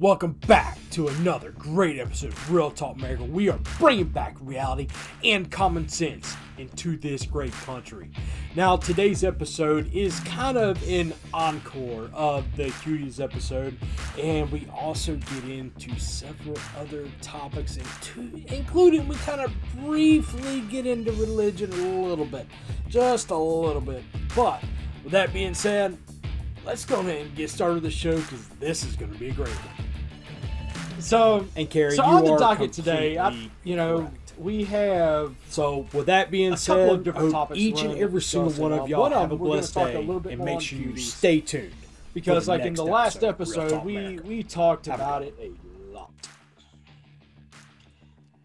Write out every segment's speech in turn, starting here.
Welcome back to another great episode of Real Talk America. We are bringing back reality and common sense into this great country. Now, today's episode is kind of an encore of the Cuties episode, and we also get into several other topics, including we kind of briefly get into religion a little bit, just a little bit. But with that being said, let's go ahead and get started with the show because this is going to be a great one. So and Kerry, so on the docket today, I, you know, correct. we have. So with that being said, couple of different topics each and every single one of y'all have a blessed day, a and make sure you stay tuned because, like in the last episode, we we talked about it a lot.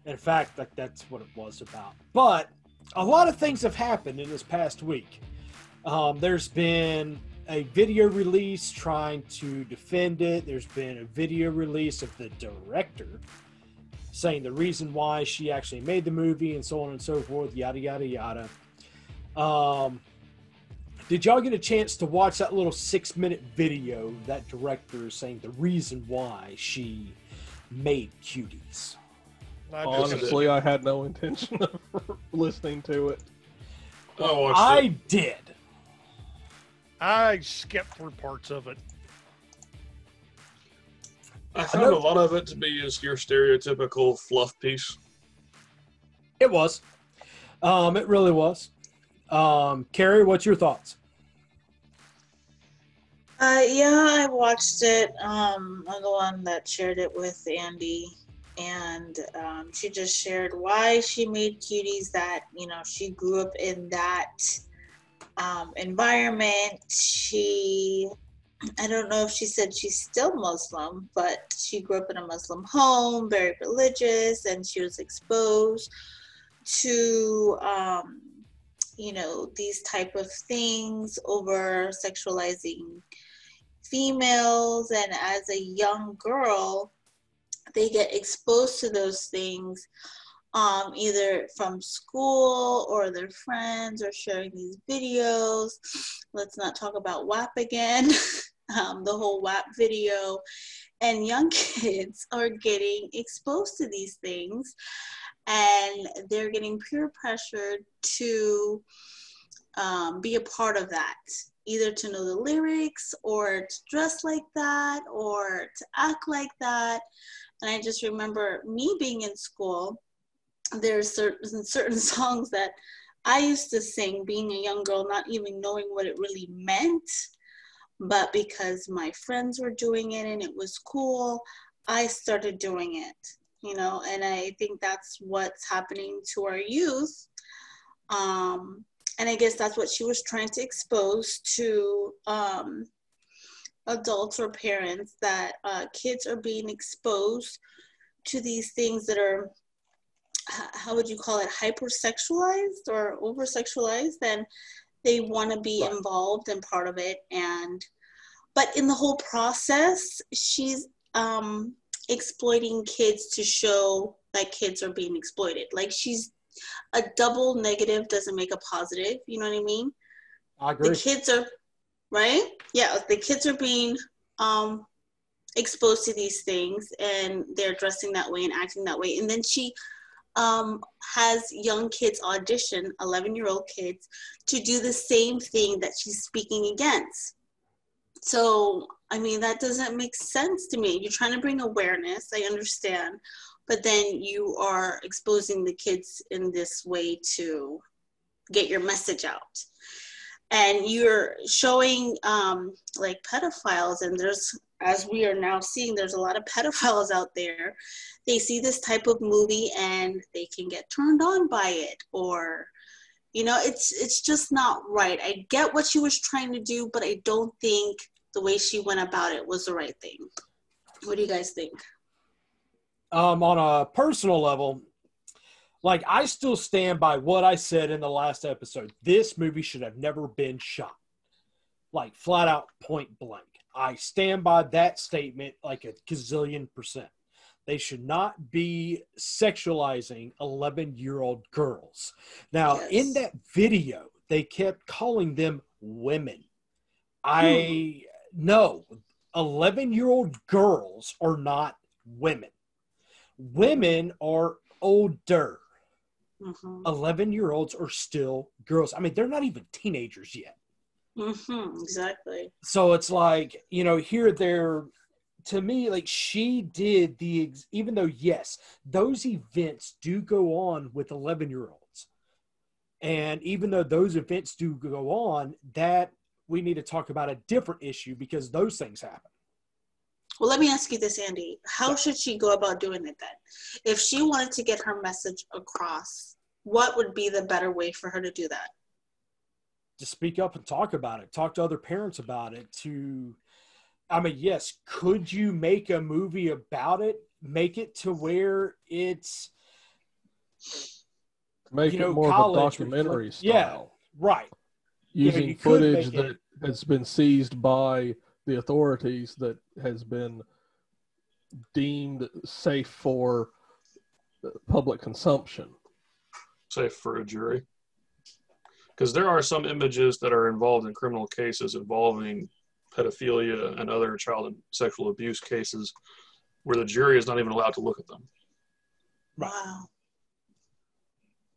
In fact, like that's what it was about. But a lot of things have happened in this past week. Um, there's been a video release trying to defend it. There's been a video release of the director saying the reason why she actually made the movie and so on and so forth, yada, yada, yada. Um, did y'all get a chance to watch that little six minute video that director is saying the reason why she made cuties? Honestly, I had no intention of listening to it. Oh, I it. did. I skipped through parts of it. I found a lot of it to be just your stereotypical fluff piece. It was. Um, it really was. Um, Kerry, what's your thoughts? Uh, yeah, I watched it. Um, I'm the one that shared it with Andy, and um, she just shared why she made cuties. That you know, she grew up in that um, environment. She, I don't know if she said she's still Muslim, but she grew up in a Muslim home, very religious, and she was exposed to, um, you know, these type of things over sexualizing females. And as a young girl, they get exposed to those things um, either from school or their friends or sharing these videos. Let's not talk about WAP again, um, the whole WAP video. And young kids are getting exposed to these things and they're getting peer pressured to um, be a part of that either to know the lyrics or to dress like that or to act like that. And I just remember me being in school there's certain certain songs that I used to sing being a young girl, not even knowing what it really meant, but because my friends were doing it and it was cool, I started doing it. You know, and I think that's what's happening to our youth. Um, and I guess that's what she was trying to expose to um, adults or parents that uh, kids are being exposed to these things that are how would you call it hypersexualized or oversexualized then they want to be involved and part of it and but in the whole process she's um exploiting kids to show that kids are being exploited. Like she's a double negative doesn't make a positive you know what i mean? I agree. the kids are right? Yeah the kids are being um exposed to these things and they're dressing that way and acting that way and then she um, has young kids audition, 11 year old kids, to do the same thing that she's speaking against. So, I mean, that doesn't make sense to me. You're trying to bring awareness, I understand, but then you are exposing the kids in this way to get your message out. And you're showing um, like pedophiles, and there's as we are now seeing, there's a lot of pedophiles out there. They see this type of movie and they can get turned on by it, or you know, it's it's just not right. I get what she was trying to do, but I don't think the way she went about it was the right thing. What do you guys think? Um, on a personal level, like I still stand by what I said in the last episode. This movie should have never been shot. Like flat out point blank. I stand by that statement like a gazillion percent. They should not be sexualizing 11 year old girls. Now, yes. in that video, they kept calling them women. I hmm. know 11 year old girls are not women. Women are older. Hmm 11 year olds are still girls. I mean, they're not even teenagers yet. hmm Exactly. So it's like, you know, here they're, to me, like she did the, ex- even though, yes, those events do go on with 11 year olds. And even though those events do go on, that we need to talk about a different issue because those things happen. Well, let me ask you this, Andy. How should she go about doing it then? If she wanted to get her message across, what would be the better way for her to do that? to speak up and talk about it talk to other parents about it to i mean yes could you make a movie about it make it to where it's Make You it know, more of a college or documentary something. Yeah. style. right you know, using you footage that it- has been seized by the authorities that has been deemed safe for uh, public consumption. safe for a jury. Because there are some images that are involved in criminal cases involving pedophilia and other child and sexual abuse cases where the jury is not even allowed to look at them. Wow.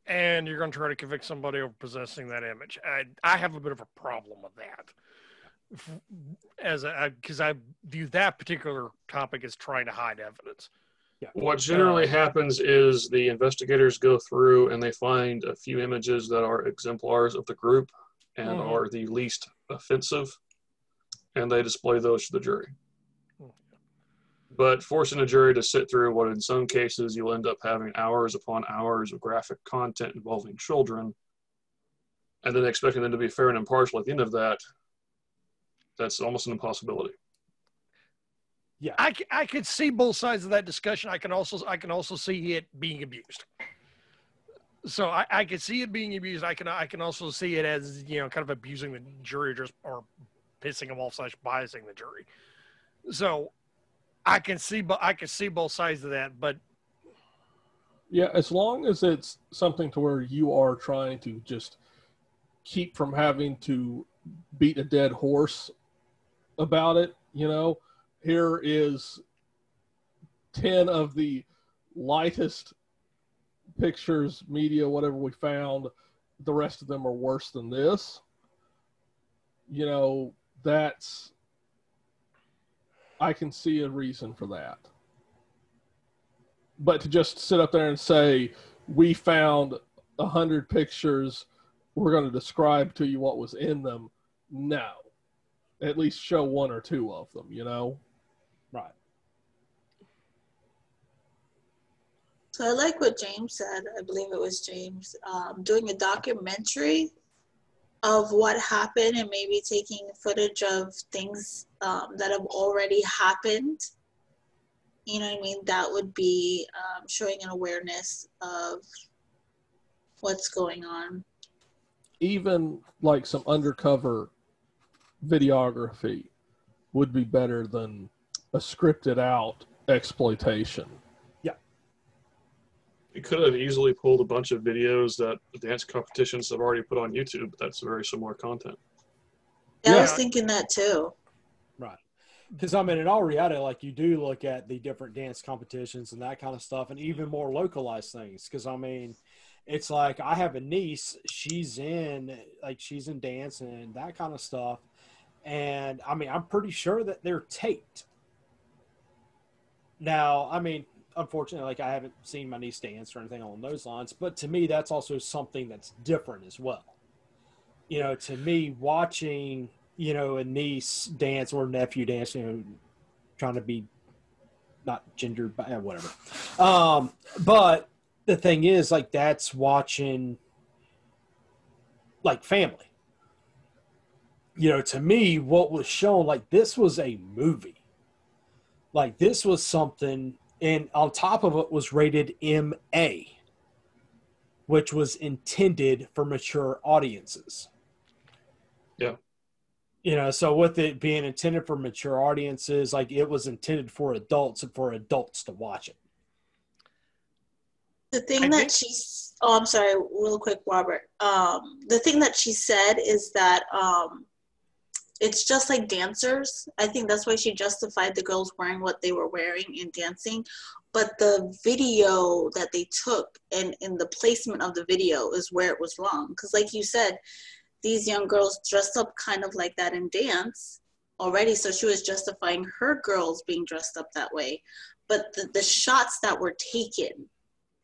and you're going to try to convict somebody of possessing that image. I, I have a bit of a problem with that, F- as because I view that particular topic as trying to hide evidence. What generally happens is the investigators go through and they find a few images that are exemplars of the group and Mhm. are the least offensive, and they display those to the jury. But forcing a jury to sit through what, in some cases, you'll end up having hours upon hours of graphic content involving children, and then expecting them to be fair and impartial at the end of that, that's almost an impossibility. Yeah. I, I could see both sides of that discussion. I can also I can also see it being abused. So I, I could see it being abused. I can I can also see it as you know kind of abusing the jury or just or pissing them off slash biasing the jury. So I can see but I can see both sides of that. But Yeah, as long as it's something to where you are trying to just keep from having to beat a dead horse about it, you know, here is 10 of the lightest pictures, media, whatever we found. The rest of them are worse than this. You know, that's, I can see a reason for that. But to just sit up there and say we found a hundred pictures. We're going to describe to you what was in them. No at least show one or two of them you know right So I like what James said. I believe it was James um, doing a documentary of what happened and maybe taking footage of things um, that have already happened. You know what I mean? That would be um, showing an awareness of what's going on. even like some undercover videography would be better than a scripted out exploitation Yeah. You could have easily pulled a bunch of videos that the dance competitions have already put on YouTube. That's very similar content. Yeah, I was thinking that too. right because i mean in all reality like you do look at the different dance competitions and that kind of stuff and even more localized things because i mean it's like i have a niece she's in like she's in dance and that kind of stuff and i mean i'm pretty sure that they're taped. Now i mean unfortunately like i haven't seen my niece dance or anything along those lines but to me that's also something that's different as well. You know to me watching you know a niece dance or nephew dance you know trying to be not gendered, but whatever. Um but the thing is like that's watching like family you know to me what was shown like this was a movie like this was something and on top of it was rated ma which was intended for mature audiences Yeah. you know so with it being intended for mature audiences like it was intended for adults and for adults to watch it The thing I that think- she's oh I'm sorry, real quick, Robert. Um, the thing that she said is that um, it's just like dancers. I think that's why she justified the girls wearing what they were wearing in dancing. But the video that they took and in the placement of the video is where it was wrong. Because, like you said, these young girls dressed up kind of like that in dance already. So she was justifying her girls being dressed up that way. But the, the shots that were taken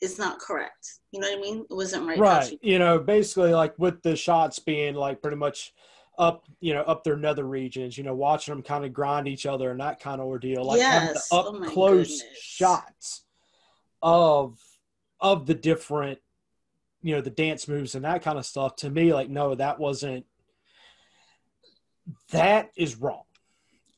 is not correct. You know what I mean? It wasn't right. Right. You know, basically, like with the shots being like pretty much up, you know, up their nether regions, you know, watching them kind of grind each other and that kind of ordeal, like Yes. the Oh up my close goodness. shots of of the different, you know, the dance moves and that kind of stuff. To me, like, no, that wasn't. That is wrong.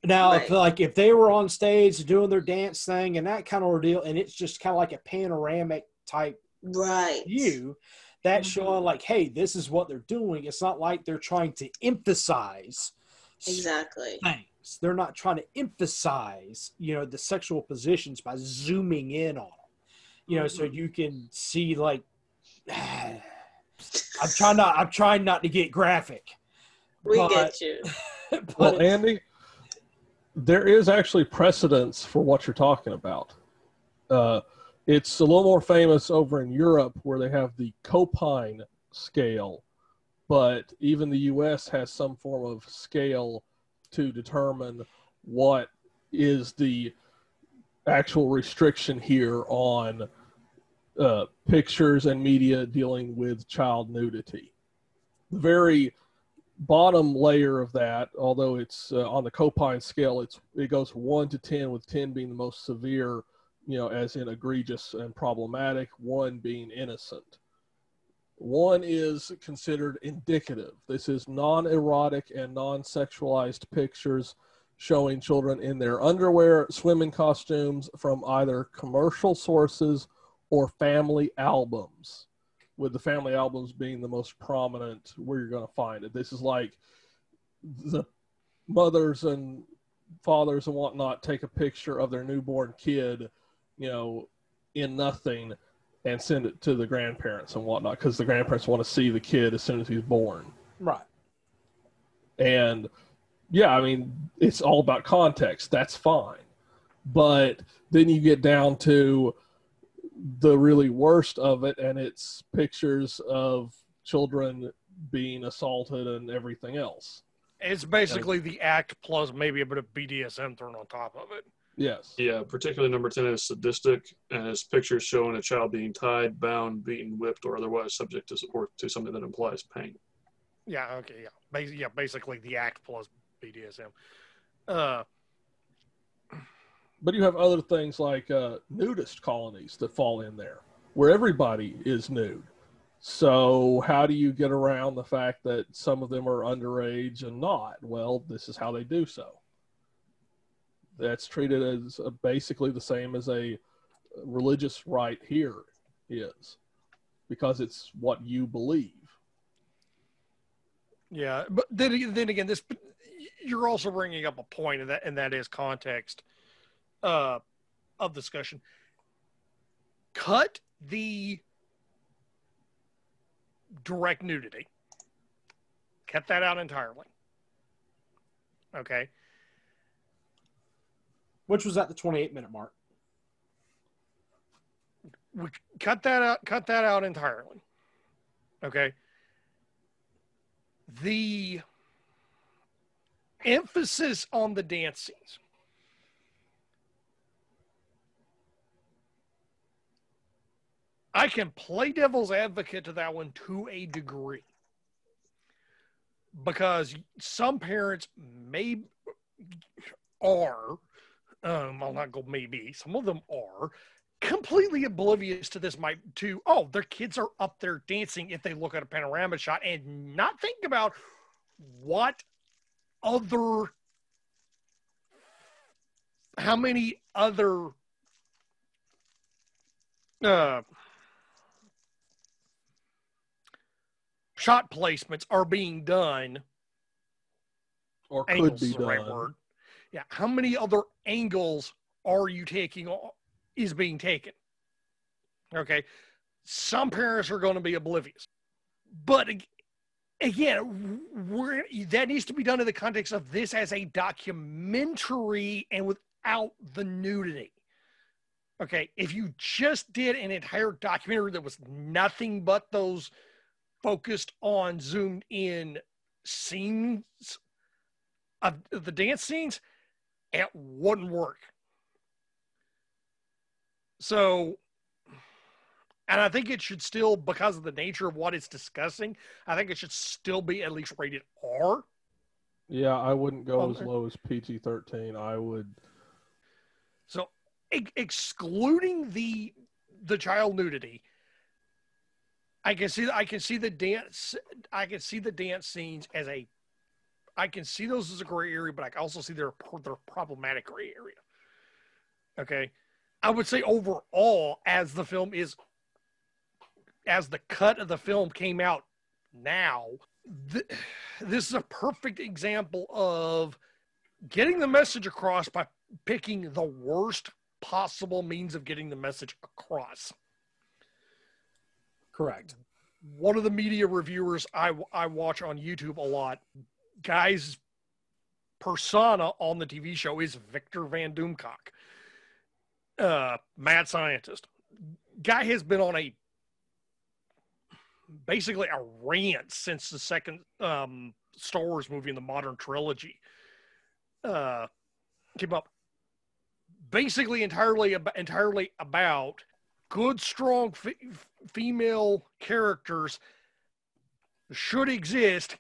Now, if, like if they were on stage doing their dance thing and that kind of ordeal, and it's just kind of like a panoramic type Right. view that's Mhm. showing like hey this is what they're doing it's not like they're trying to emphasize Exactly. things they're not trying to emphasize you know the sexual positions by zooming in on them you know so Mhm. you can see like i'm trying not i'm trying not to get graphic We but- get you. but Well, Andy, there is actually precedence for what you're talking about. Uh, it's a little more famous over in Europe where they have the Copine scale, but even the U.S. has some form of scale to determine what is the actual restriction here on uh, pictures and media dealing with child nudity. The very bottom layer of that, although it's uh, on the Copine scale, it's it goes one to ten, with ten being the most severe, you know, as in egregious and problematic, one being innocent. One is considered indicative. This is non-erotic and non-sexualized pictures showing children in their underwear, swimming costumes from either commercial sources or family albums with the family albums being the most prominent where you're going to find it. This is like the mothers and fathers and whatnot take a picture of their newborn kid, you know, in nothing and send it to the grandparents and whatnot because the grandparents want to see the kid as soon as he's born. right And yeah, I mean, it's all about context. That's fine. But then you get down to the really worst of it, and it's pictures of children being assaulted and everything else. It's basically the act plus maybe a bit of BDSM thrown on top of it. Yes. Yeah, particularly number 10 is sadistic, and it's pictures showing a child being tied, bound, beaten, whipped, or otherwise subject to, or to something that implies pain. Yeah. Okay. Yeah. Bas- yeah. Basically the act plus BDSM. Uh, But you have other things like uh, nudist colonies that fall in there where everybody is nude. So, how do you get around the fact that some of them are underage and not? Well, this is how they do so. That's treated as uh basically the same as a religious right here is because it's what you believe. yeah. But then, then again, this you're also bringing up a point, and that and that is context uh, of discussion. Cut the direct nudity. Cut that out entirely. Okay. Which was at the 28 minute mark. We cut that out cut that out entirely. Okay. The emphasis on the dance scenes. I can play devil's advocate to that one to a degree. Because some parents may are um, i'll not go maybe some of them are completely oblivious to this might to oh their kids are up there dancing if they look at a panorama shot and not think about what other how many other uh shot placements are being done Or could be right done. word. Yeah. How many other angles are you taking is being taken? Okay. Some parents are going to be oblivious. But again, we're, that needs to be done in the context of this as a documentary and without the nudity. Okay, if you just did an entire documentary that was nothing but those focused on zoomed in scenes of the dance scenes, it wouldn't work. So, and I think it should still, because of the nature of what it's discussing, I think it should still be at least rated R. Yeah, I wouldn't go as low as PG 13. I would. So, ex- excluding the the child nudity, I can see I can see the dance I can see the dance scenes as a I can see those as a gray area, but I can also see they're they're problematic gray area. Okay, I would say overall, as the film is, as the cut of the film came out now, th- this is a perfect example of getting the message across by picking the worst possible means of getting the message across. Correct. One of the media reviewers I, I watch on YouTube a lot, guy's persona on the TV show is Victor Von Doomcock uh, mad scientist. Guy has been on a basically a rant since the second um, Star Wars movie in the modern trilogy uh, came up. Basically, entirely entirely about good, strong f- female characters should exist.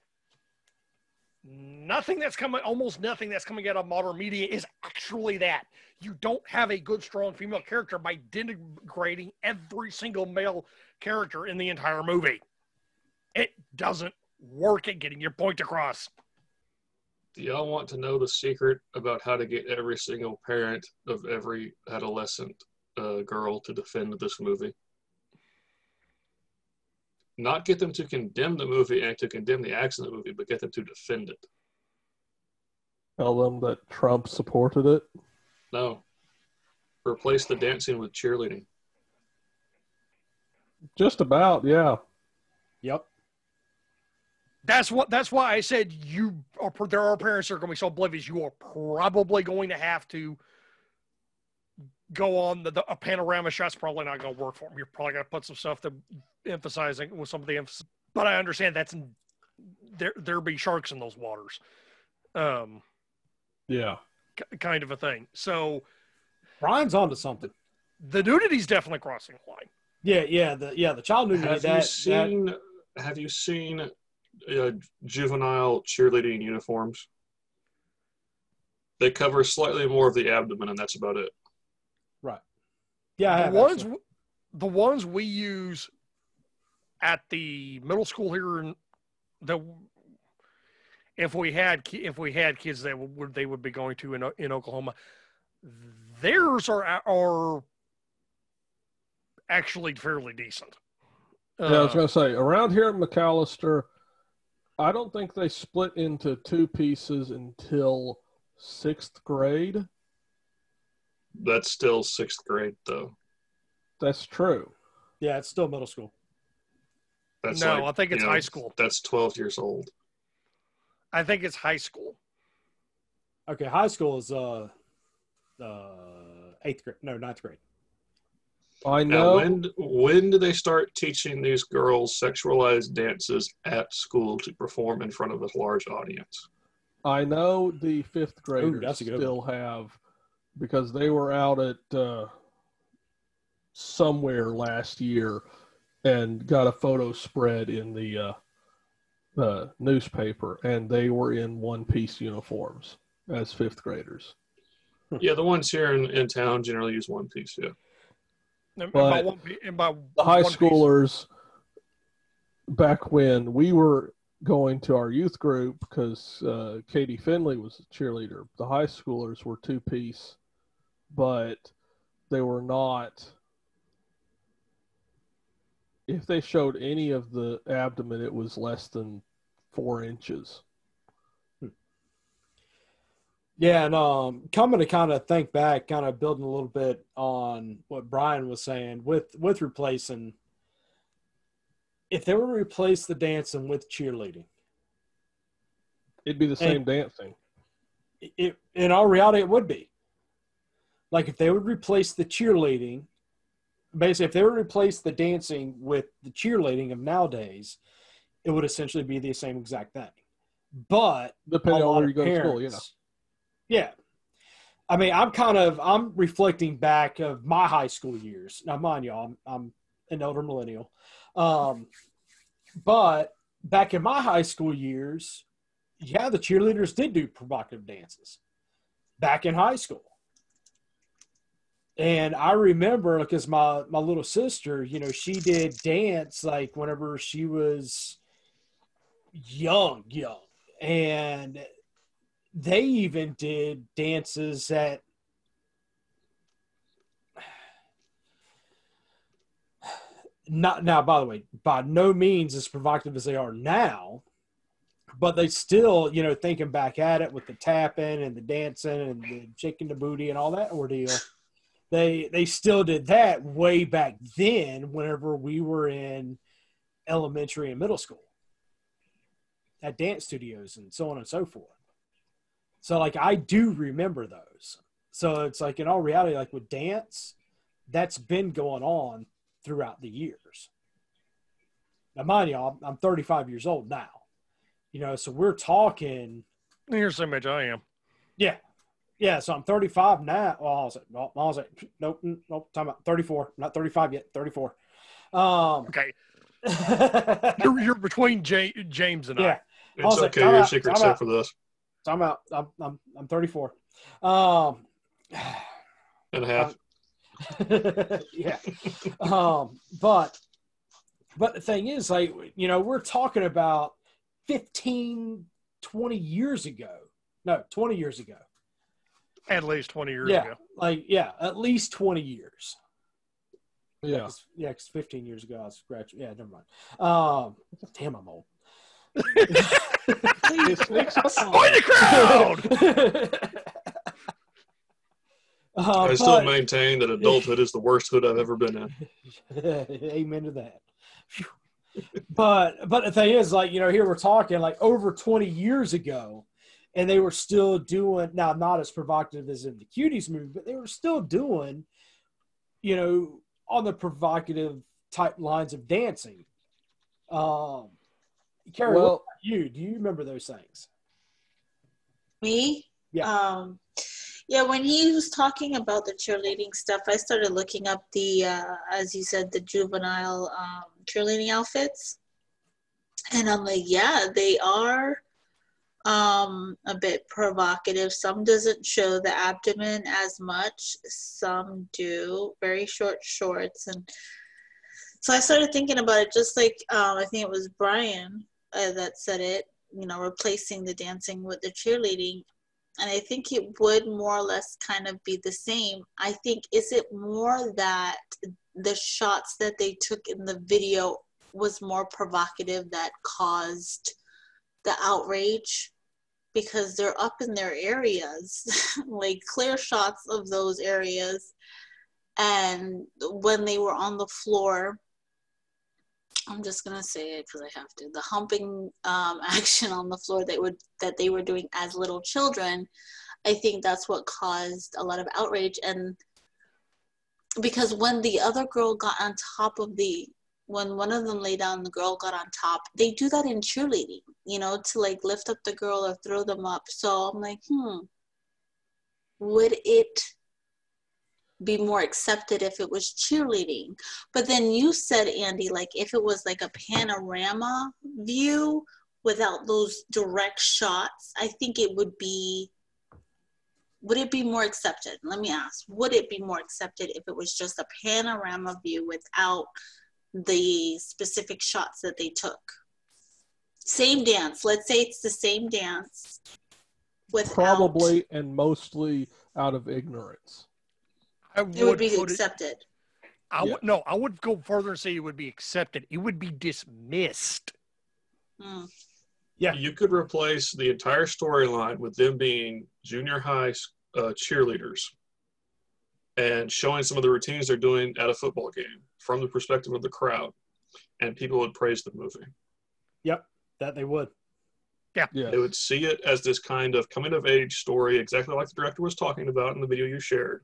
Nothing that's coming, almost nothing that's coming out of modern media is actually that you don't have a good, strong female character by denigrating every single male character in the entire movie. It doesn't work at getting your point across. Do y'all want to know the secret about how to get every single parent of every adolescent uh, girl to defend this movie? Not get them to condemn the movie and to condemn the acts in the movie, but get them to defend it. Tell them that Trump supported it. No. Replace the dancing with cheerleading. Just about, yeah. Yep. That's what. That's why I said you are. There are parents that are going to be so oblivious. You are probably going to have to go on the, the a panorama shot's probably not going to work for them. You're probably going to put some stuff to emphasizing with some of the emphasis. But I understand that's there. There be sharks in those waters. Um. Yeah kind of a thing. So Bryan's onto something. The nudity's definitely crossing the line. Yeah, yeah, the yeah the child nudity. Have that, you seen? That... Have you seen uh, juvenile cheerleading uniforms? They cover slightly more of the abdomen, and that's about it. Right. Yeah, the ones actually. the ones we use at the middle school here in the if we had if we had kids that would they would be going to in in Oklahoma, theirs are are actually fairly decent. Yeah, I was uh, going to say around here at McAlester, I don't think they split into two pieces until sixth grade. That's still sixth grade, though. That's true. Yeah, it's still middle school. That's no, like, I think it's know, high school. That's twelve years old. I think it's high school. Okay, high school is uh, uh eighth grade. No, ninth grade. I know. Now, when when do they start teaching these girls sexualized dances at school to perform in front of a large audience? I know the fifth graders Ooh, still one. have because they were out at uh, somewhere last year and got a photo spread in the uh, uh, newspaper, and they were in one piece uniforms as fifth graders. Yeah, the ones here in, in town generally use one piece. Yeah, and but one, the high schoolers piece. back when we were going to our youth group because uh, Katie Finley was a cheerleader. The high schoolers were two piece, but they were not if they showed any of the abdomen, it was less than four inches. Yeah, and um, coming to kind of think back, kind of building a little bit on what Bryan was saying with with replacing if they were to replace the dancing with cheerleading, It'd be the same dancing. it, in all reality, it would be. Like if they would replace the cheerleading, basically, if they would replace the dancing with the cheerleading of nowadays, it would essentially be the same exact thing. But Depending on where you go to school, yeah. parents- Yeah. I mean, I'm kind of I'm reflecting back of my high school years. Now, mind you, I'm, I'm an elder millennial, um, but back in my high school years, yeah, the cheerleaders did do provocative dances back in high school. And I remember because my my little sister, you know, she did dance like whenever she was young, young, and they even did dances that not now by the way by no means as provocative as they are now but they still you know thinking back at it with the tapping and the dancing and the shaking the booty and all that ordeal they they still did that way back then whenever we were in elementary and middle school at dance studios and so on and so forth so like I do remember those. So it's like in all reality, like with dance, that's been going on throughout the years. Now, mind you, I'm, I'm 35 years old now. You know, so we're talking, You're same age I am. yeah, yeah. So I'm 35 now. Well, I was like, well, I was like, nope, nope. Time out. 34, not 35 yet. 34. Um, Okay, you're, you're between J- James and I. It's like, okay. Your out, secret's safe out. for this. I'm out. I'm, I'm, I'm 34. Um, And a half. yeah. Um, but but the thing is, like, you know, we're talking about 15, 20 years ago. No, 20 years ago. At least 20 years yeah. ago. Like, yeah, at least 20 years. Yeah. 'cause- Yeah, because 15 years ago I was graduate. Yeah, never mind. Um, damn, I'm old. It sneaks up on Avoid the crowd! Uh, I still but- maintain that adulthood is the worst hood I've ever been in. Amen to that. But but the thing is, like you know, here we're talking like over twenty years ago, and they were still doing now not as provocative as in the cuties movie, but they were still doing, you know, on the provocative type lines of dancing. Um, Kerry, what Well- about you do you remember those things? Me? Yeah. Um, yeah, when he was talking about the cheerleading stuff, I started looking up the, uh, as you said, the juvenile um, cheerleading outfits. And I'm like, yeah, they are um, a bit provocative. Some doesn't show the abdomen as much. Some do. Very short shorts. And so I started thinking about it just like, um, I think it was Bryan uh, that said it, you know, replacing the dancing with the cheerleading and I think it would more or less kind of be the same. I think is it more that the shots that they took in the video was more provocative that caused the outrage because they're up in their areas, like clear shots of those areas. And when they were on the floor, I'm just gonna say it because I have to. The humping um, action on the floor that would that they were doing as little children, I think that's what caused a lot of outrage. And because when the other girl got on top of the, when one of them lay down, the girl got on top. They do that in cheerleading, you know, to like lift up the girl or throw them up. So I'm like, hmm, would it be more accepted if it was cheerleading. But then you said, Andy, like if it was like a panorama view without those direct shots, I think it would be. Would it be more accepted? Let me ask. Would it be more accepted if it was just a panorama view without the specific shots that they took? Same dance. Let's say it's the same dance. Without, Probably and mostly out of ignorance. I it would be put it- accepted. I Yeah. would no, I would go further and say it would be accepted. It would be dismissed. Mm. Yeah. You could replace the entire storyline with them being junior high uh, cheerleaders and showing some of the routines they're doing at a football game from the perspective of the crowd. and people would praise the movie. Yep, that they would. Yeah. They would see it as this kind of coming of age story, exactly like the director was talking about in the video you shared.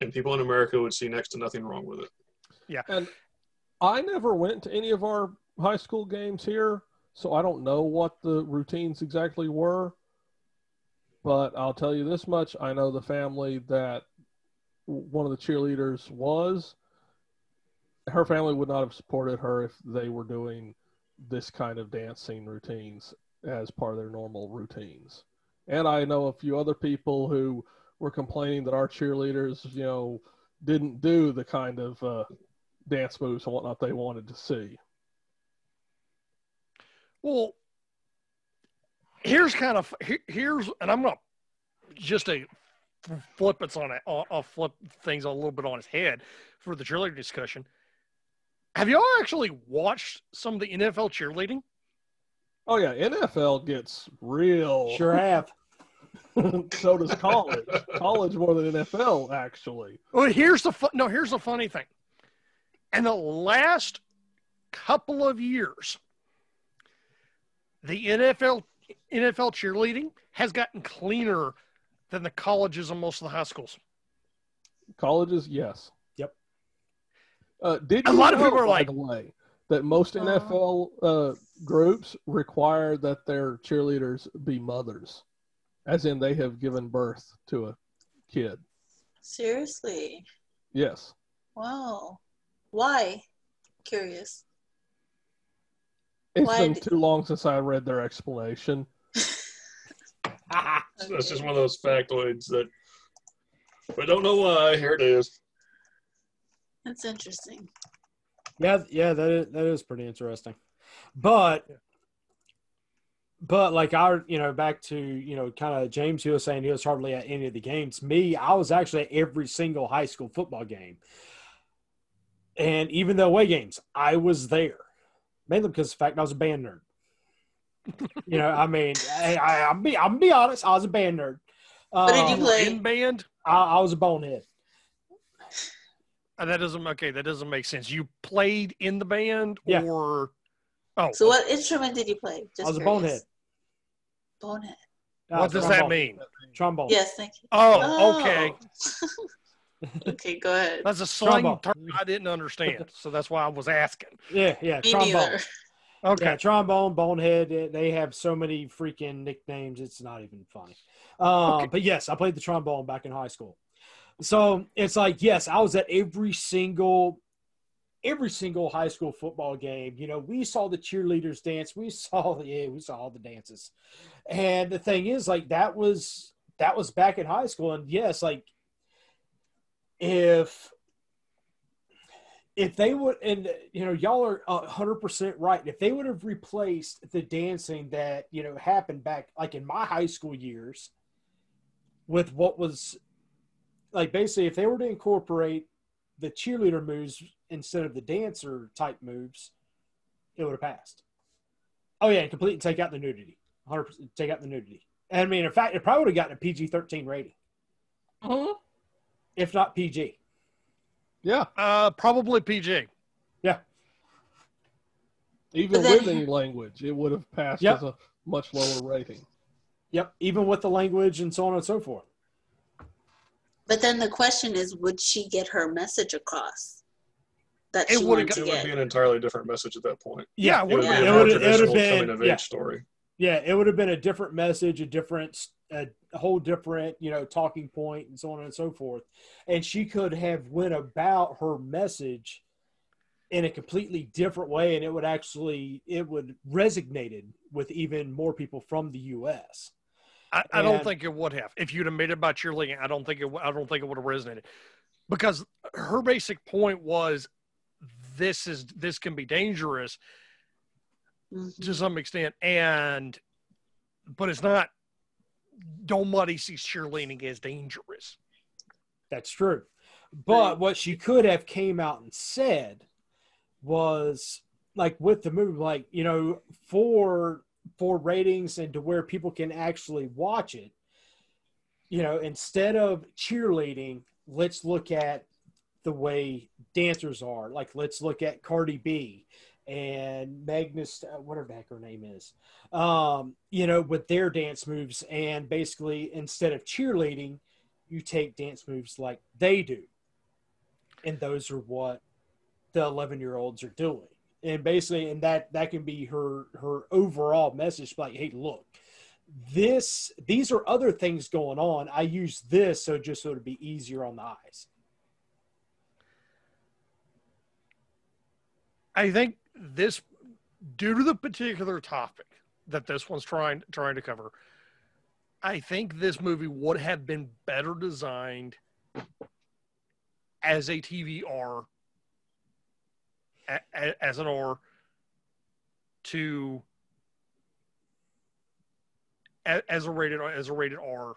And people in America would see next to nothing wrong with it. Yeah. And I never went to any of our high school games here, so I don't know what the routines exactly were. But I'll tell you this much I know the family that one of the cheerleaders was. Her family would not have supported her if they were doing this kind of dancing routines as part of their normal routines. And I know a few other people who were complaining that our cheerleaders, you know, didn't do the kind of uh, dance moves and whatnot they wanted to see. Well, here's kind of here- here's, and I'm gonna just a flip it's on it. I'll, I'll flip things a little bit on its head for the cheerleader discussion. Have y'all actually watched some of the NFL cheerleading? Oh yeah, NFL gets real. Sure have. so does college. college more than NFL actually. Well, here's the fu- no. Here's the funny thing. In the last couple of years, the NFL NFL cheerleading has gotten cleaner than the colleges and most of the high schools. Colleges, yes. Yep. Uh, did A you lot of know, people are by like- the way, that most Oh. NFL uh, groups require that their cheerleaders be mothers, as in they have given birth to a kid. Seriously. Yes. Wow. Why? Curious. It's Why been did- too long since I read their explanation. So That's just one of those factoids that we don't know why. Here it is. That's interesting. Yeah, yeah, that is, that is pretty interesting. But but like our, you know, back to, you know, kind of James he was saying he was hardly at any of the games. Me, I was actually at every single high school football game. And even the away games, I was there. Mainly because of the fact I was a band nerd. you know, I mean, I, I, I'm be I'm be honest, I was a band nerd. What did you Um, play? In band, I, I was a bonehead. Uh, that doesn't okay. That doesn't make sense. You played in the band, Yeah. or oh, So what instrument did you play? Just I was a bonehead. Bonehead. Uh, what does that mean? Trombone. Yes, thank you. Oh, okay. okay, go ahead. That's a slang Trombone. term I didn't understand, so that's why I was asking. Yeah, yeah, Me trombone. neither. Okay. Yeah, trombone, bonehead. they- They have so many freaking nicknames. It's not even funny. Um, Okay. But yes, I played the trombone back in high school. So it's like, yes, I was at every single, every single high school football game. You know, we saw the cheerleaders dance. We saw, yeah, we saw all the dances. And the thing is, like, that was that was back in high school. And yes, like, if if they would and you know y'all are a hundred percent right if they would have replaced the dancing that you know happened back like in my high school years with what was like basically if they were to incorporate the cheerleader moves instead of the dancer type moves it would have passed oh yeah and completely take out the nudity 100% take out the nudity and i mean in fact it probably would have gotten a pg-13 rating if not pg Yeah. Uh, probably PG. Yeah. Even then- with any language, it would have passed Yep. as a much lower rating. yep even with the language and so on and so forth But then the question is, would she get her message across? That It she would've It to would get. be an entirely different message at that point. Yeah, It would be Yeah. a It would've- it would've been- coming of age story. Yeah, it would have been a different message, a different, a, a whole different, you know, talking point, and so on and so forth. And she could have went about her message in a completely different way, and it would actually it would resonated with even more people from the U.S. I, I don't think it would have. If you'd have made it about cheerleading, I don't think it. I don't think it would have resonated, because her basic point was, this is this can be dangerous Mhm. to some extent, and but it's not. Nobody sees cheerleading as dangerous. That's true. But what she could have came out and said was like with the movie, like, you know, for for ratings and to where people can actually watch it, you know, instead of cheerleading, let's look at the way dancers are. Like let's look at Cardi B and Magnus, uh, whatever the heck her name is, um, you know, with their dance moves. And basically, instead of cheerleading, you take dance moves like they do. And those are what the 11 year olds are doing. And basically, and that that can be her her overall message like, hey, look, this these are other things going on. I use this so just so it'd be easier on the eyes. I think this, due to the particular topic that this one's trying trying to cover, I think this movie would have been better designed as a TVR, as an R, to as a rated as a rated R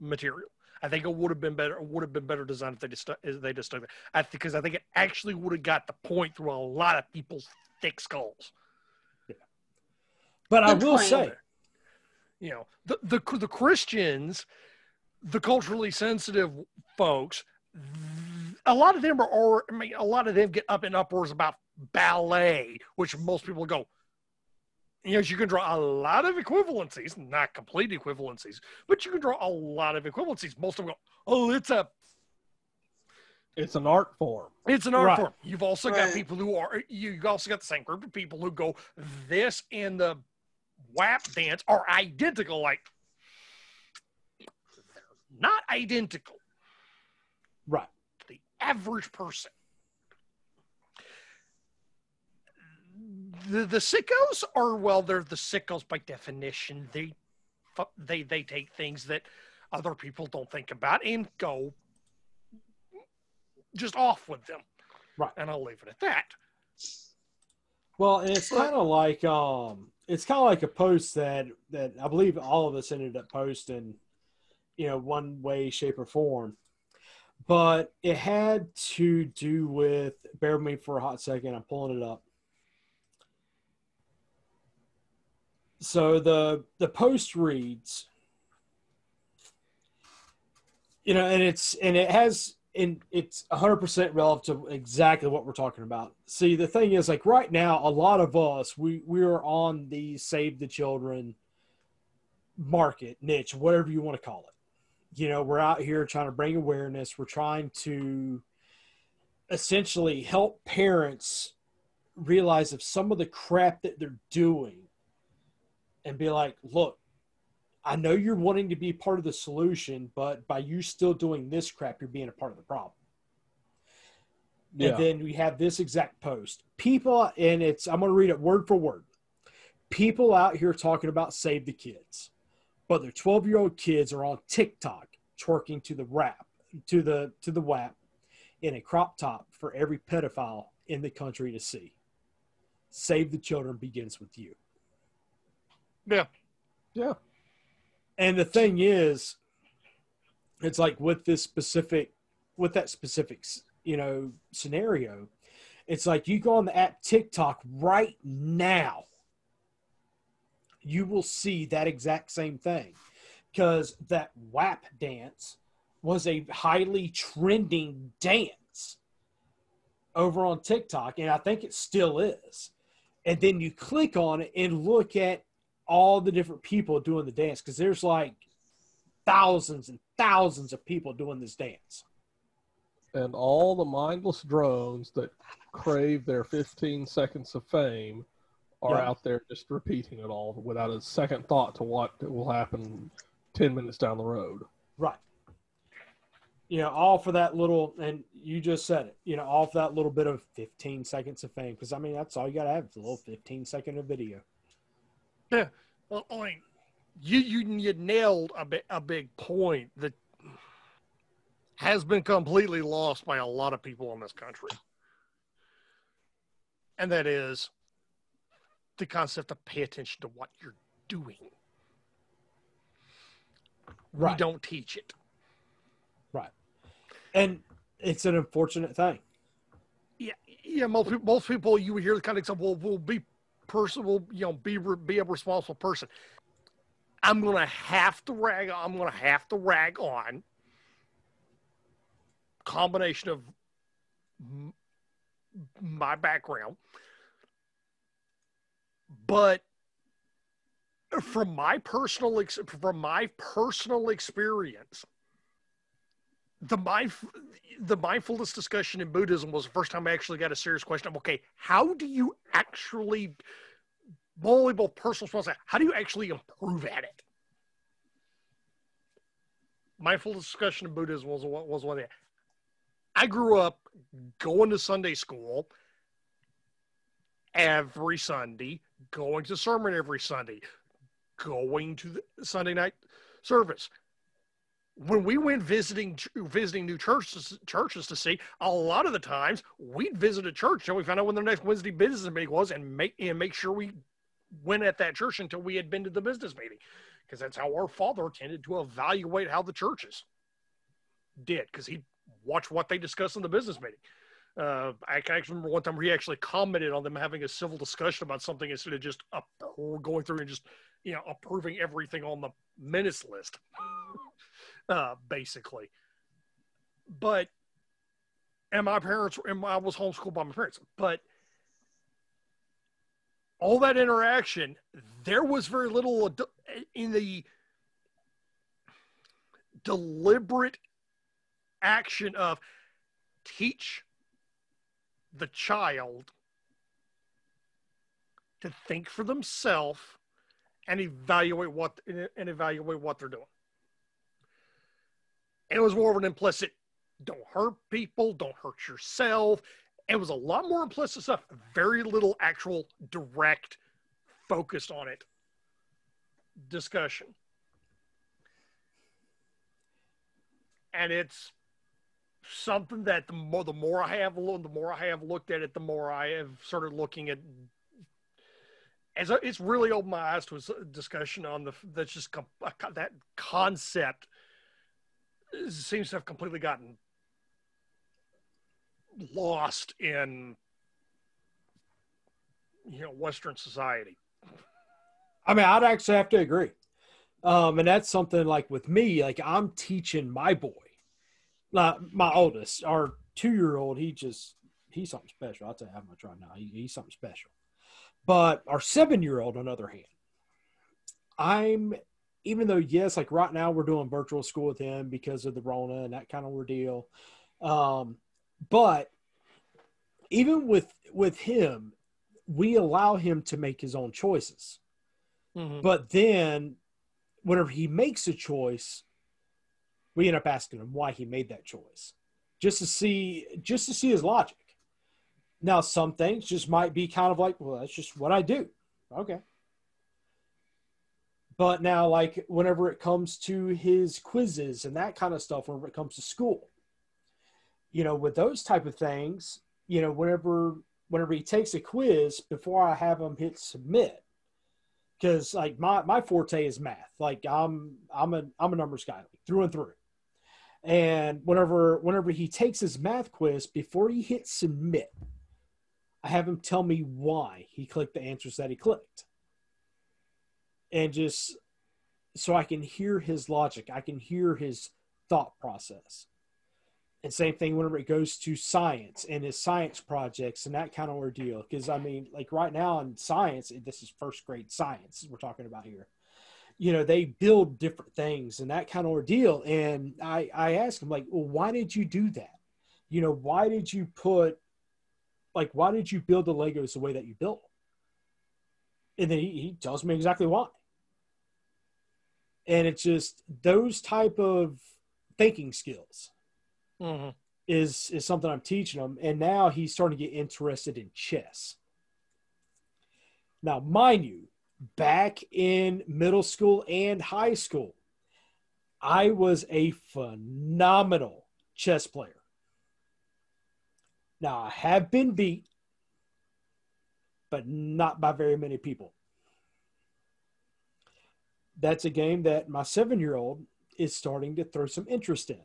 material. I think it would have been better. Would have been better designed if they just if they just stuck it. I think because I think it actually would have got the point through a lot of people's thick skulls. Yeah. But Good I will point. say, you know, the, the the Christians, the culturally sensitive folks, a lot of them are, are I mean, a lot of them get up in uproars about ballet, which most people go, Yes, you can draw a lot of equivalencies, not complete equivalencies, but you can draw a lot of equivalencies. Most of them go, oh, it's a it's an art form. It's an art right. form. You've also right. got people who are you've also got the same group of people who go, this and the WAP dance are identical. Like they're not identical. Right. Average person. The, the sickos are well they're the sickos by definition. They they they take things that other people don't think about and go just off with them. Right. And i'll leave it at that. Well and it's kind of like um it's kind of like a post that that i believe all of us ended up posting you know one way shape or form but it had to do with bear with me for a hot second i'm pulling it up. So the the post reads you know and it's and it has and it's 100% relative to exactly what we're talking about. See the thing is like right now a lot of us we we're on the save the children market niche whatever you want to call it you know we're out here trying to bring awareness we're trying to essentially help parents realize of some of the crap that they're doing and be like, look, I know you're wanting to be part of the solution, but by you still doing this crap, you're being a part of the problem. Yeah. And then we have this exact post. People, and it's, I'm going to read it word for word. People out here talking about save the kids, but their 12 year old kids are on TikTok twerking to the rap, to the, to the WAP in a crop top for every pedophile in the country to see. Save the children begins with you. Yeah. Yeah. And the thing is, it's like with this specific, with that specific, you know, scenario, it's like you go on the app TikTok right now, you will see that exact same thing because that WAP dance was a highly trending dance over on TikTok, and I think it still is. And then you click on it and look at all the different people doing the dance because there's like thousands and thousands of people doing this dance. And all the mindless drones that crave their 15 seconds of fame are yeah. out there just repeating it all without a second thought to what will happen 10 minutes down the road. Right. You know, all for that little, and you just said it, you know, all for that little bit of 15 seconds of fame. Because, I mean, that's all you got to have is a little 15 second of video. Yeah. Well, I mean, you you you nailed a big a big point that has been completely lost by a lot of people in this country, and that is the concept of pay attention to what you're doing. Right. We don't teach it. Right. And it's an unfortunate thing. Yeah, yeah. Most people, most people you hear the kind of example, well, we'll be person will you know be be a responsible person. I'm gonna have to rag. I'm gonna have to rag on combination of my background, but from my personal ex- from my personal experience, the mind the mindfulness discussion in Buddhism was the first time I actually got a serious question of okay, how do you actually both personal responsibility, how do you actually improve at it? Mindful discussion in Buddhism was was one thing. I grew up going to Sunday school every Sunday, going to sermon every Sunday, going to the Sunday night service. When we went visiting visiting new churches churches to see, a lot of the times we'd visit a church and we found out when their next Wednesday business meeting was and make and make sure we went at that church until we had been to the business meeting because that's how our father tended to evaluate how the churches did because he watched what they discussed in the business meeting. Uh, I, I remember one time where he actually commented on them having a civil discussion about something instead of just up, going through and just you know approving everything on the minutes list, uh, basically. But and my parents and I was homeschooled by my parents, but all that interaction, there was very little in the deliberate action of teach the child to think for themselves and evaluate what and evaluate what they're doing. It was more of an implicit don't hurt people, don't hurt yourself, it was a lot more implicit stuff, very little actual direct focused on it discussion. And it's something that the more the more I have the more I have looked at it, the more I have started looking at as a, it's really opened my eyes to a discussion on the that's just that concept seems to have completely gotten lost in you know Western society. I mean, I'd actually have to agree. Um, and that's something like with me, like I'm teaching my boy, like my oldest, our two year old, he just, he's something special. I'll tell you how much right now. He, he's something special. But our seven year old, on the other hand, I'm, even though, yes, like right now we're doing virtual school with him because of the Rona and that kind of ordeal. Um, but even with with him, we allow him to make his own choices. Mm-hmm. But then, whenever he makes a choice, we end up asking him why he made that choice, just to see just to see his logic. Now, some things just might be kind of like, well, that's just what I do. Okay. But now, like, whenever it comes to his quizzes and that kind of stuff, whenever it comes to school, you know, with those type of things, you know, whenever whenever he takes a quiz, before I have him hit submit, because like my my forte is math. Like I'm I'm a I'm a numbers guy like, through and through. And whenever whenever he takes his math quiz, before he hits submit, I have him tell me why he clicked the answers that he clicked. And just so I can hear his logic, I can hear his thought process. And same thing whenever it goes to science and his science projects and that kind of ordeal. Because I mean, like right now in science, this is first grade science we're talking about here. You know, they build different things and that kind of ordeal. And I, I asked him, like, well, why did you do that? You know, why did you put, like, why did you build the Legos the way that you built? And then he, he tells me exactly why. And it's just those type of thinking skills mm-hmm. is is something I'm teaching him, and now he's starting to get interested in chess. Now, mind you, back in middle school and high school, I was a phenomenal chess player. Now, I have been beat, but not by very many people. That's a game that my seven year old is starting to throw some interest in.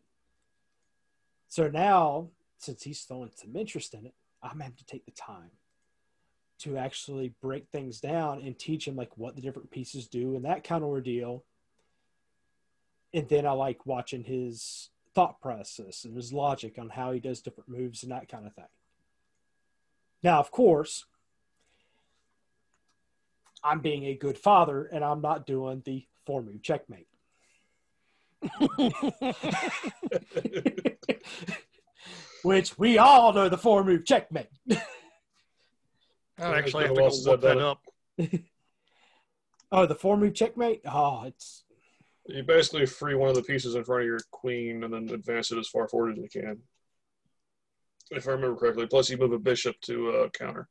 So now, since he's throwing some interest in it, I'm having to take the time to actually break things down and teach him like what the different pieces do and that kind of ordeal. And then I like watching his thought process and his logic on how he does different moves and that kind of thing. Now, of course, I'm being a good father and I'm not doing the four move checkmate. Which we all know the four move checkmate. I actually have Who to go else has look done that up. Oh, the four move checkmate? Oh, it's You basically free one of the pieces in front of your queen and then advance it as far forward as you can. If I remember correctly. Plus, you move a bishop to uh, counter.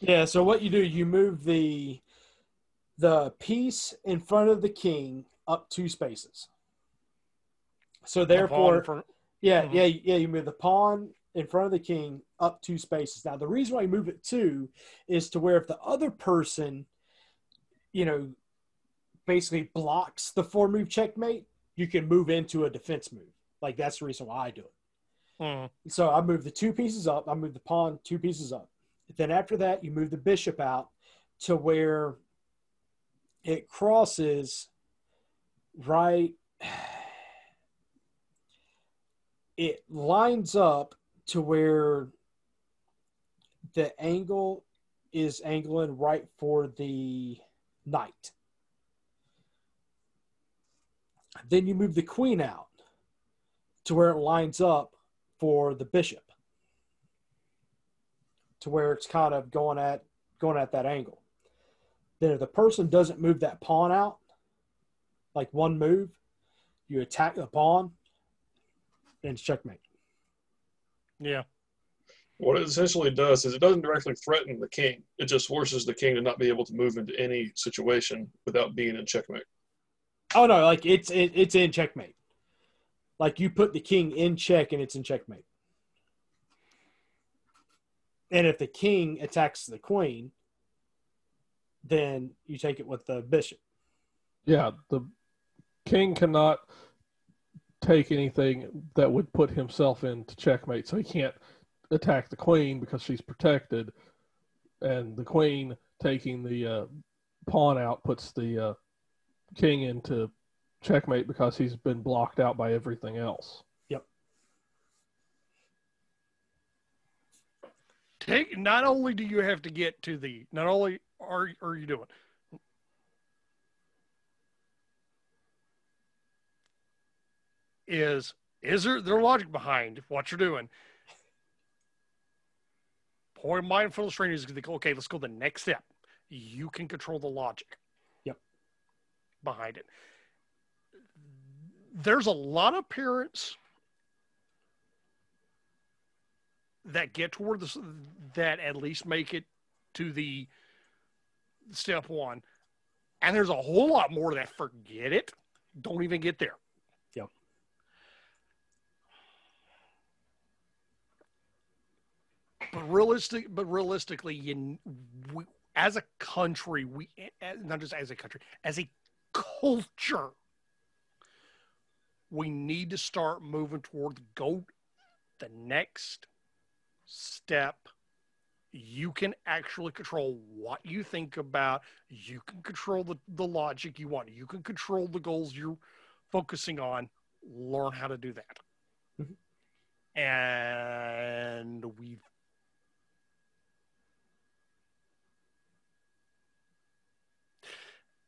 Yeah, so what you do, you move the the piece in front of the king up two spaces. So therefore, in front- yeah, Mhm. yeah, yeah, you move the pawn in front of the king up two spaces. Now the reason why you move it two is to where if the other person, you know, basically blocks the four move checkmate, you can move into a defense move. Like that's the reason why I do it. Mhm. So I move the two pieces up. I move the pawn two pieces up. Then after that, you move the bishop out to where it crosses right. It lines up to where the angle is angling right for the knight. Then you move the queen out to where it lines up for the bishop to where it's kind of going at going at that angle then if the person doesn't move that pawn out like one move you attack the pawn and checkmate Yeah. What it essentially does is it doesn't directly threaten the king. It just forces the king to not be able to move into any situation without being in checkmate. oh no like it's it, it's in checkmate like you put the king in check and it's in checkmate and if the king attacks the queen then you take it with the bishop Yeah, the king cannot take anything that would put himself into checkmate. So he can't attack the queen because she's protected, and the queen taking the uh, pawn out puts the uh, king into checkmate because he's been blocked out by everything else. Yep. Take not only do you have to get to the not only are are you doing is is there their logic behind what you're doing? Point of mindfulness training is go, okay, let's go the next step. You can control the logic. Yep. Behind it. There's a lot of parents that get toward this that at least make it to the step one and there's a whole lot more that forget it don't even get there Yep. But realistic but realistically you we, as a country we not just as a country as a culture we need to start moving toward the go the next step. You can actually control what you think about. You can control the, the logic you want. You can control the goals you're focusing on. Learn how to do that. Mhm. and we've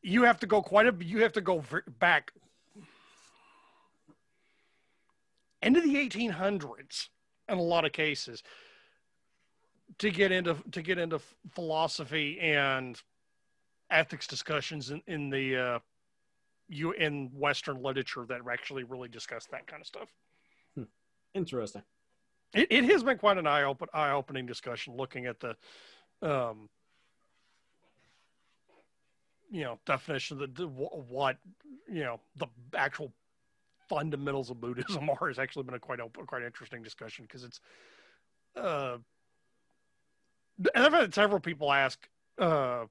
you have to go quite a you have to go back. Into the 1800s in a lot of cases to get into to get into philosophy and ethics discussions in, in the uh, you in Western literature that actually really discuss that kind of stuff. interesting. It, it has been quite an eye open eye opening discussion looking at the, um, you know, definition of the, wh- what you know the actual fundamentals of Buddhism are has actually been a quite open, quite interesting discussion because it's. Uh, and I've had several people ask uh,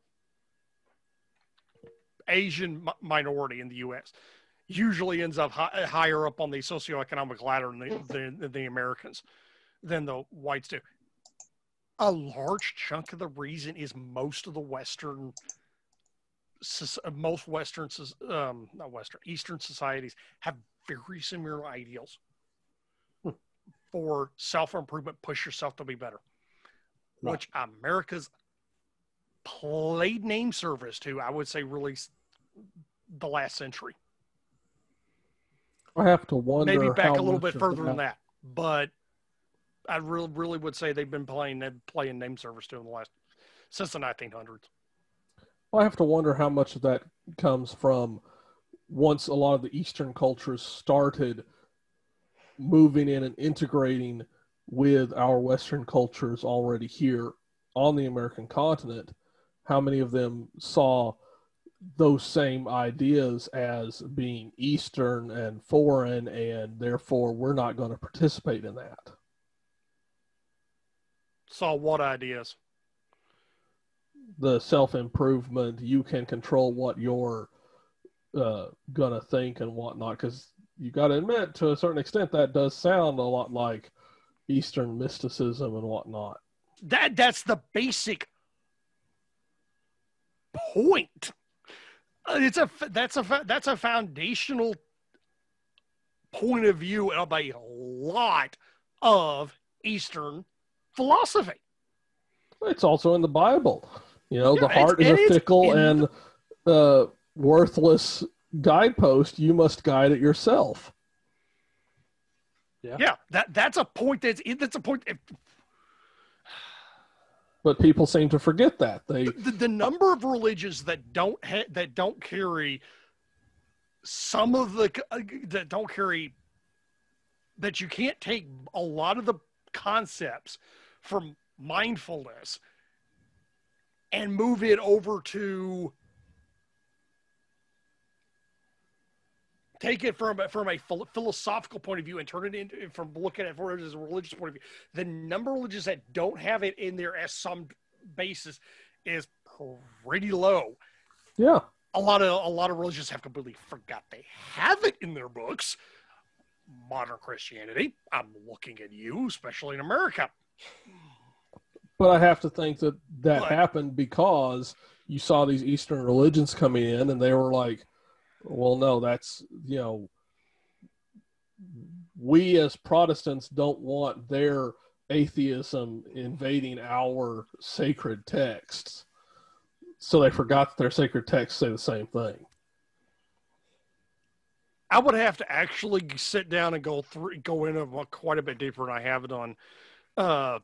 Asian mi- minority in the U.S. usually ends up hi- higher up on the socioeconomic ladder than the, than, than the Americans than the whites do. A large chunk of the reason is most of the Western, most Western, um, not Western, Eastern societies have very similar ideals for self improvement, push yourself to be better, Right. which America's played name service to, I would say, really the last century. I have to wonder. Maybe back a little bit further than that, but I really, really would say they've been playing playing name service to in the last since the 1900s. I have to wonder how much of that comes from once a lot of the Eastern cultures started moving in and integrating with our Western cultures already here on the American continent. How many of them saw those same ideas as being Eastern and foreign, and therefore we're not going to participate in that? Saw what ideas? The self improvement, you can control what you're uh, gonna think and whatnot. Because you got to admit, to a certain extent, that does sound a lot like Eastern mysticism and whatnot. That that's the basic point. Uh, It's a that's a that's a foundational point of view of a lot of Eastern philosophy. It's also in the Bible. You know, Yeah, the heart is a fickle in and uh, worthless guidepost. You must guide it yourself. Yeah, yeah, that that's a point that's that's a point. If, But people seem to forget that. They the, the number of religions that don't ha- that don't carry some of the uh, that don't carry that you can't take a lot of the concepts from mindfulness and move it over to take it from a- from a philosophical point of view and turn it into from looking at it as a religious point of view. The number of religions that don't have it in there as some basis is pretty low. yeah. A lot of a lot of religions have completely forgot they have it in their books. Modern Christianity, I'm looking at you, especially in America. But I have to think that that But- happened because you saw these Eastern religions coming in, and they were like, "Well, no, that's you know, we as Protestants don't want their atheism invading our sacred texts." So they forgot that their sacred texts say the same thing. I would have to actually sit down and go through, go into quite a bit deeper than I have it on uh,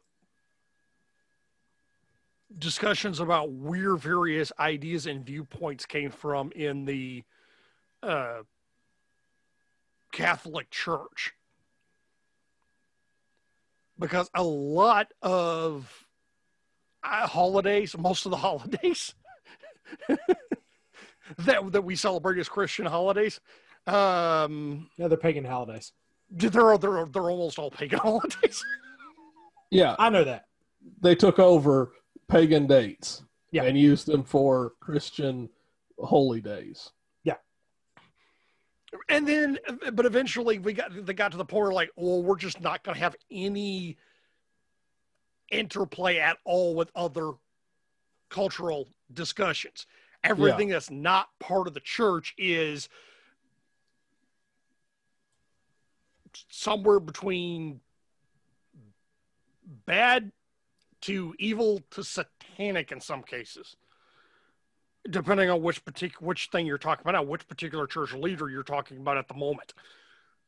discussions about where various ideas and viewpoints came from in the uh, Catholic Church. Because a lot of uh, holidays, most of the holidays that, that we celebrate as Christian holidays, um, Yeah, they're pagan holidays. they're, they're, they're almost all pagan holidays. Yeah, I know that. they took over pagan dates Yeah. and used them for Christian holy days. Yeah. And then but eventually we got they got to the point where like well we're just not going to have any interplay at all with other cultural discussions everything that's not part of the church is somewhere between bad to evil to satanic in some cases depending on which particular which thing you're talking about, which particular church leader you're talking about at the moment.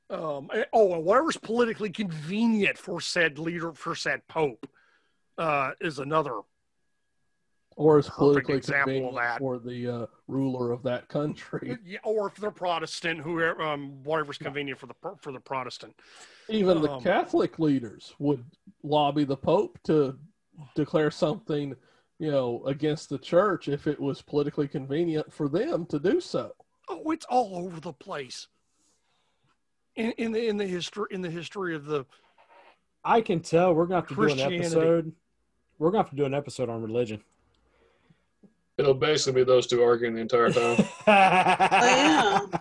Um, eh, oh, and whatever's politically convenient for said leader, for said pope, uh, is another. Or is politically example of convenient that. for the uh, ruler of that country. Yeah, or if they're Protestant, whoever, um, whatever's convenient for the for the Protestant. Even the Um, Catholic leaders would lobby the Pope to declare something, you know, against the church if it was politically convenient for them to do so. Oh, it's all over the place. In, in the in the history in the history of the I can tell we're gonna have to do an episode. We're gonna have to do an episode on religion. It'll basically be those two arguing the entire time. Oh, yeah.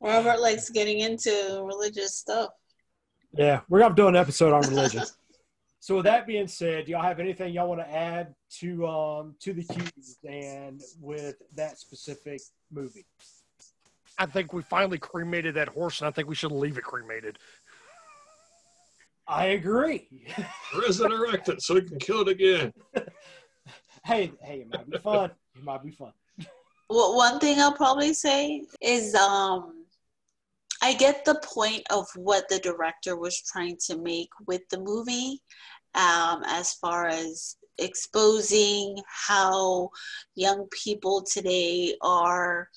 Robert likes getting into religious stuff. Yeah, we're gonna have to do an episode on religion. so with that being said, do y'all have anything y'all want to add to um to the cues and with that specific movie? I think we finally cremated that horse, and I think we should leave it cremated. I agree. Resurrect it so we can kill it again. hey, hey, it might be fun. It might be fun. Well, one thing I'll probably say is um, I get the point of what the director was trying to make with the movie, um, as far as exposing how young people today are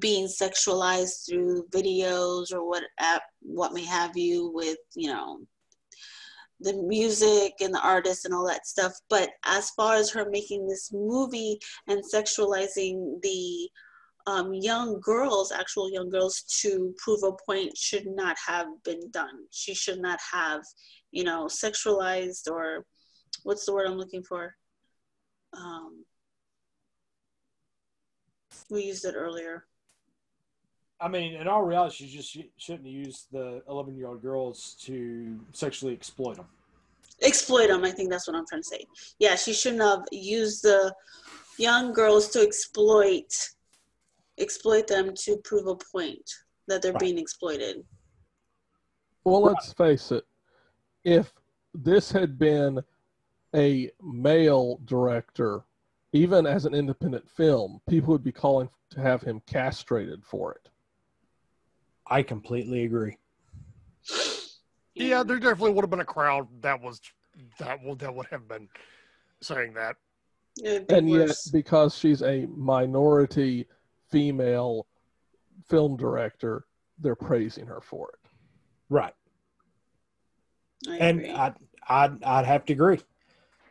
being sexualized through videos or what what may have you with you know the music and the artists and all that stuff. But as far as her making this movie and sexualizing the um, young girls, actual young girls, to prove a point should not have been done. She should not have, you know, sexualized or what's the word I'm looking for? Um, we used it earlier. I mean, in all reality, she just shouldn't use the 11 year old girls to sexually exploit them. Exploit them, I think that's what I'm trying to say. Yeah, she shouldn't have used the young girls to exploit exploit them to prove a point that they're right. being exploited. Well, let's face it. If this had been a male director, even as an independent film, people would be calling to have him castrated for it. I completely agree. Yeah, there definitely would have been a crowd that was that would that would have been saying that. And yet, because she's a minority female film director, they're praising her for it. Right. I and I I'd I'd have to agree,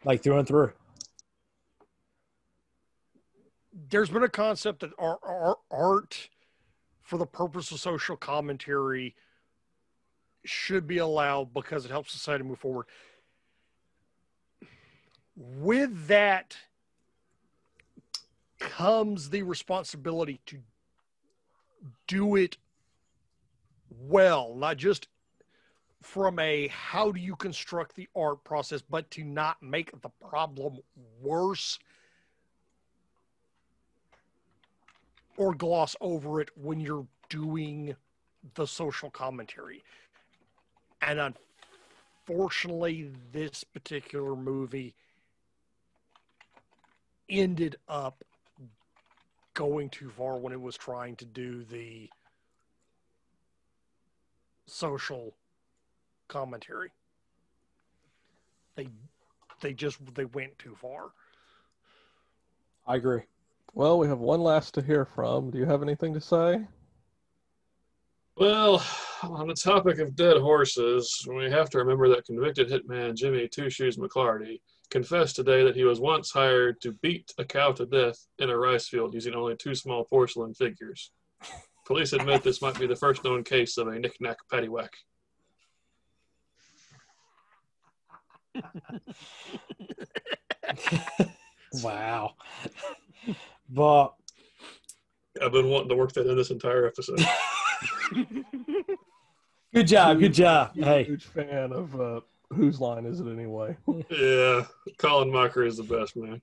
like through and through. There's been a concept that our art for the purpose of social commentary should be allowed because it helps society move forward. With that comes the responsibility to do it well, not just from a how do you construct the art process, but to not make the problem worse or gloss over it when you're doing the social commentary. And unfortunately, this particular movie ended up going too far when it was trying to do the social commentary. They they just they went too far. I agree. Well, we have one last to hear from. Do you have anything to say? Well, on the topic of dead horses, we have to remember that convicted hitman Jimmy Two Shoes McClarty confessed today that he was once hired to beat a cow to death in a rice field using only two small porcelain figures. Police admit this might be the first known case of a knick-knack paddywhack. wow. But I've been wanting to work that in this entire episode. good job, good job. Hey, huge fan of uh, whose line is it anyway? yeah, Colin Mochrie is the best man.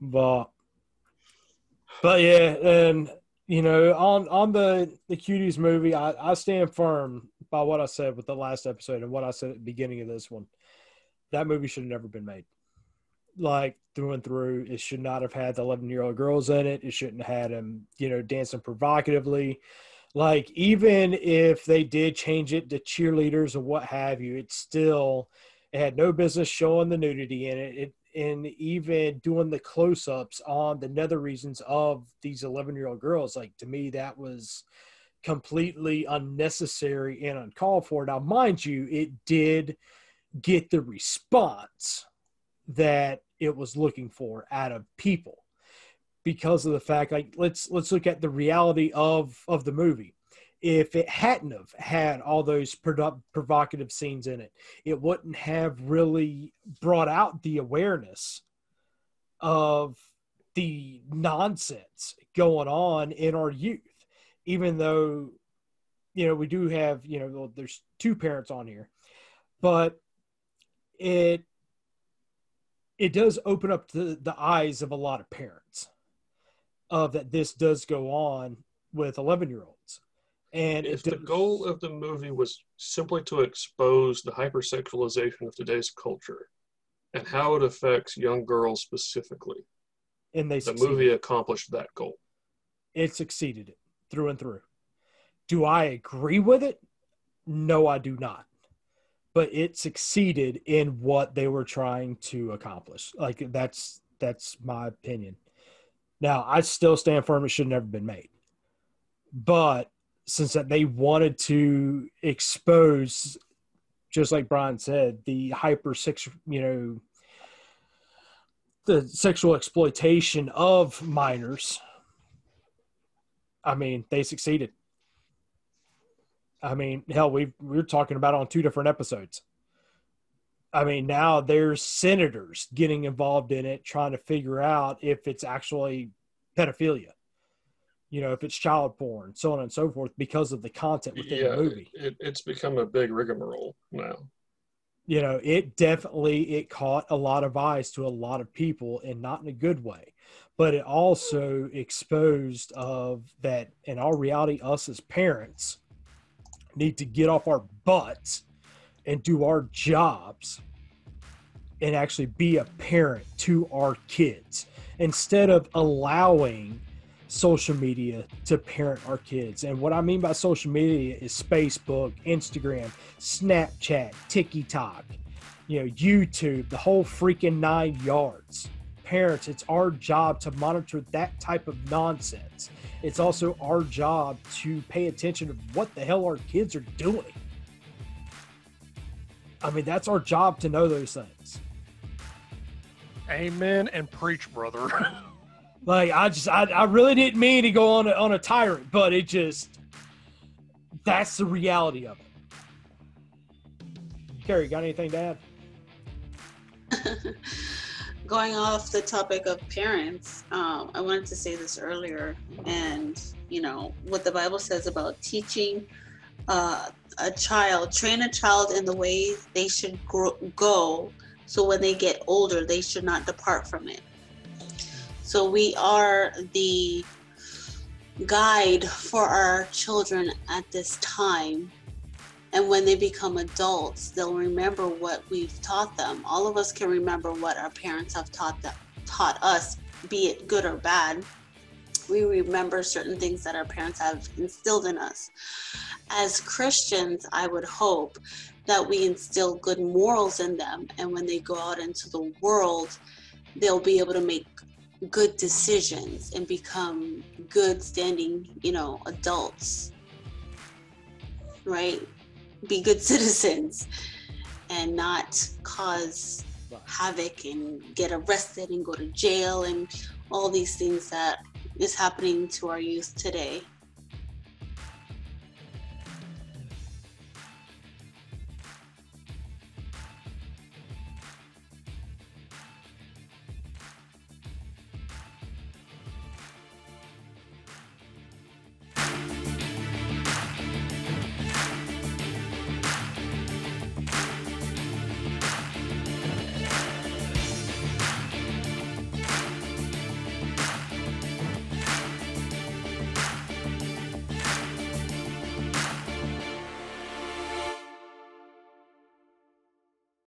But, but yeah, and you know, on on the the cuties movie, I I stand firm by what I said with the last episode and what I said at the beginning of this one. That movie should have never been made like through and through. It should not have had the 11 year old girls in it. It shouldn't have had him, you know, dancing provocatively. Like, even if they did change it to cheerleaders or what have you, it's still, it had no business showing the nudity in it. it and even doing the close ups on the nether regions of these 11 year old girls, like, to me, that was completely unnecessary and uncalled for. Now, mind you, it did get the response that it was looking for out of people because of the fact like let's let's look at the reality of of the movie. If it hadn't have had all those produ- provocative scenes in it it wouldn't have really brought out the awareness of the nonsense going on in our youth. Even though you know we do have you know well, there's two parents on here but it it does open up the, the eyes of a lot of parents of that this does go on with 11 year olds And If the goal of the movie was simply to expose the hypersexualization of today's culture and how it affects young girls specifically, and they the succeeded. movie accomplished that goal. it succeeded it through and through. Do I agree with it? No, I do not. But it succeeded in what they were trying to accomplish. Like that's that's my opinion. Now, I still stand firm it should never been made. But since that they wanted to expose just like Bryan said, the hyper sex, you know, the sexual exploitation of minors I mean, they succeeded. I mean, hell, we we were talking about on two different episodes. I mean, now there's senators getting involved in it, trying to figure out if it's actually pedophilia. You know, if it's child porn, so on and so forth, because of the content within yeah, the movie. It, it's become a big rigmarole now. you know it definitely it caught a lot of eyes to a lot of people and not in a good way but it also exposed of that in our reality us as parents need to get off our butts and do our jobs and actually be a parent to our kids instead of allowing social media to parent our kids. And what I mean by social media is Facebook, Instagram, Snapchat, TikTok, you know, YouTube, the whole freaking nine yards. Parents, it's our job to monitor that type of nonsense. It's also our job to pay attention to what the hell our kids are doing. I mean, that's our job to know those things. Amen and preach, brother. Like I just I, I really didn't mean to go on a, on a tyrant, but it just that's the reality of it. Kerry, got anything to add? Going off the topic of parents, um, I wanted to say this earlier, and you know what the Bible says about teaching uh, a child, train a child in the way they should grow, go, so when they get older, they should not depart from it. So we are the guide for our children at this time. And when they become adults, they'll remember what we've taught them. All of us can remember what our parents have taught them, taught us, be it good or bad. We remember certain things that our parents have instilled in us. As Christians, I would hope that we instill good morals in them. And when they go out into the world, they'll be able to make good decisions and become good standing you know adults right be good citizens and not cause havoc and get arrested and go to jail and all these things that is happening to our youth today